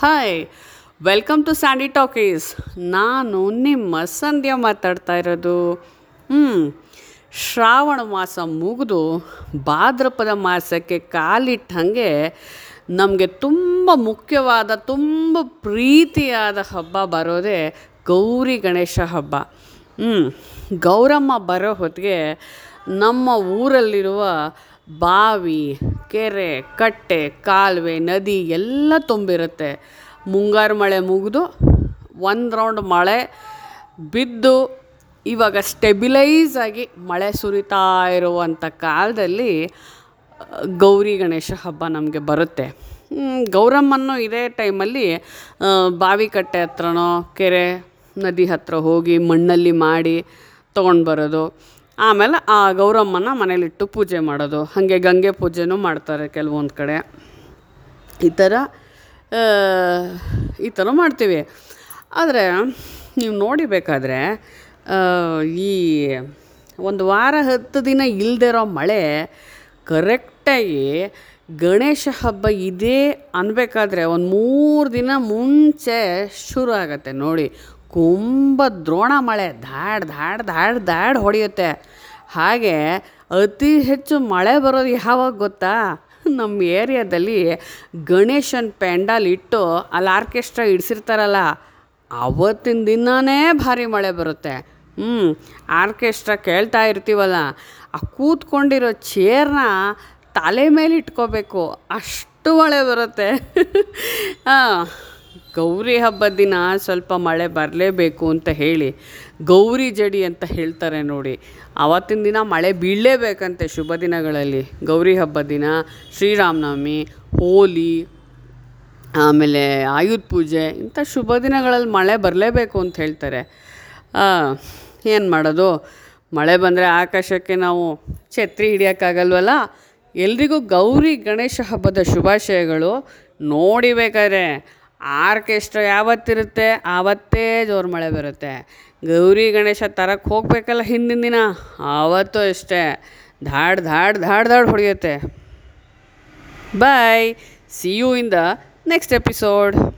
Hi welcome to Sandy Talkies ನಾನು ನಿಮ್ಮ ಸಂಧ್ಯಾ ಮಾತಾಡ್ತಾ ಇರೋದು. ಹ್ಞೂ ಶ್ರಾವಣ ಮಾಸ ಮುಗಿದು ಭಾದ್ರಪದ ಮಾಸಕ್ಕೆ ಕಾಲಿಟ್ಟ ಹಾಗೆ ನಮಗೆ ತುಂಬ ಮುಖ್ಯವಾದ, ತುಂಬ ಪ್ರೀತಿಯಾದ ಹಬ್ಬ ಬರೋದೇ ಗೌರಿ ಗಣೇಶ ಹಬ್ಬ. ಹ್ಞೂ ಗೌರಮ್ಮ ಬರೋ ಹೊತ್ತಿಗೆ ನಮ್ಮ ಊರಲ್ಲಿರುವ ಬಾವಿ, ಕೆರೆ, ಕಟ್ಟೆ, ಕಾಲುವೆ, ನದಿ ಎಲ್ಲ ತುಂಬಿರುತ್ತೆ. ಮುಂಗಾರು ಮಳೆ ಮುಗಿದು ಒಂದು ರೌಂಡ್ ಮಳೆ ಬಿದ್ದು ಇವಾಗ ಸ್ಟೆಬಿಲೈಸ್ ಆಗಿ ಮಳೆ ಸುರಿತಾ ಇರುವಂಥ ಕಾಲದಲ್ಲಿ ಗೌರಿ ಗಣೇಶ ಹಬ್ಬ ನಮಗೆ ಬರುತ್ತೆ. ಗೌರಮ್ಮನ್ನು ಇದೇ ಟೈಮಲ್ಲಿ ಬಾವಿ ಕಟ್ಟೆ ಹತ್ರನೋ, ಕೆರೆ, ನದಿ ಹತ್ರ ಹೋಗಿ ಮಣ್ಣಲ್ಲಿ ಮಾಡಿ ತೊಗೊಂಡು ಬರೋದು. ಆಮೇಲೆ ಆ ಗೌರಮ್ಮನ ಮನೇಲಿಟ್ಟು ಪೂಜೆ ಮಾಡೋದು. ಹಾಗೆ ಗಂಗೆ ಪೂಜೆನೂ ಮಾಡ್ತಾರೆ ಕೆಲವೊಂದು ಕಡೆ. ಈ ಥರ ಈ ಥರ ಮಾಡ್ತೀವಿ. ಆದರೆ, ನೀವು ನೋಡಿಬೇಕಾದ್ರೆ ಈ ಒಂದು ವಾರ ಹತ್ತು ದಿನ ಇಲ್ಲದಿರೋ ಮಳೆ ಕರೆಕ್ಟಾಗಿ ಗಣೇಶ ಹಬ್ಬ ಇದೆ ಅನ್ಬೇಕಾದ್ರೆ ಒಂದು ಮೂರು ದಿನ ಮುಂಚೆ ಶುರು ಆಗತ್ತೆ ನೋಡಿ. ಕುಂಭ ದ್ರೋಣ ಮಳೆ, ಧಾಡ್ ಧಾಡ್ ಧಾಡ್ ಧಾಡ್ ಹೊಡೆಯುತ್ತೆ. ಹಾಗೆ ಅತಿ ಹೆಚ್ಚು ಮಳೆ ಬರೋದು ಯಾವಾಗ ಗೊತ್ತಾ? ನಮ್ಮ ಏರಿಯಾದಲ್ಲಿ ಗಣೇಶನ ಪೆಂಡಾಲ್ ಇಟ್ಟು ಅಲ್ಲಿ ಆರ್ಕೆಸ್ಟ್ರಾ ಇಡಿಸಿರ್ತಾರಲ್ಲ, ಅವತ್ತಿನ ದಿನವೇ ಭಾರಿ ಮಳೆ ಬರುತ್ತೆ. ಹ್ಞೂ ಆರ್ಕೆಸ್ಟ್ರಾ ಕೇಳ್ತಾ ಇರ್ತೀವಲ್ಲ, ಆ ಕೂತ್ಕೊಂಡಿರೋ ಚೇರ್ನ ತಲೆ ಮೇಲೆ ಇಟ್ಕೋಬೇಕು. ಅಷ್ಟು ಮಳೆ ಬರುತ್ತೆ. ಹಾಂ. ಗೌರಿ ಹಬ್ಬದ ದಿನ ಸ್ವಲ್ಪ ಮಳೆ ಬರಲೇಬೇಕು ಅಂತ ಹೇಳಿ ಗೌರಿ ಜಡಿ ಅಂತ ಹೇಳ್ತಾರೆ ನೋಡಿ. ಆವತ್ತಿನ ದಿನ ಮಳೆ ಬೀಳಲೇಬೇಕಂತೆ ಶುಭ ದಿನಗಳಲ್ಲಿ. ಗೌರಿ ಹಬ್ಬದ ದಿನ, ಶ್ರೀರಾಮನವಮಿ, ಹೋಲಿ, ಆಮೇಲೆ ಆಯುಧ ಪೂಜೆ, ಇಂಥ ಶುಭ ದಿನಗಳಲ್ಲಿ ಮಳೆ ಬರಲೇಬೇಕು ಅಂತ ಹೇಳ್ತಾರೆ. ಏನು ಮಾಡೋದು? ಮಳೆ ಬಂದರೆ ಆಕಾಶಕ್ಕೆ ನಾವು ಛತ್ರಿ ಹಿಡಿಯೋಕ್ಕಾಗಲ್ವಲ್ಲ? ಎಲ್ರಿಗೂ ಗೌರಿ ಗಣೇಶ ಹಬ್ಬದ ಶುಭಾಶಯಗಳು ನೋಡಿಬೇಕಾದ್ರೆ ಆರ್ಕೆಸ್ಟ್ರಾ ಯಾವತ್ತಿರುತ್ತೆ? ಆವತ್ತೇ ಜೋರು ಮಳೆ ಬರುತ್ತೆ. ಗೌರಿ ಗಣೇಶ ತರಕ್ಕೆ ಹೋಗಬೇಕಲ್ಲ ಹಿಂದಿನ ದಿನ? ಆವತ್ತು ಅಷ್ಟೇ. ಧಾಡ್ ಧಾಡ್ ಧಾಡ್ ಧಾಡ್ ಹೊಡೆಯುತ್ತೆ. Bye see you in the next episode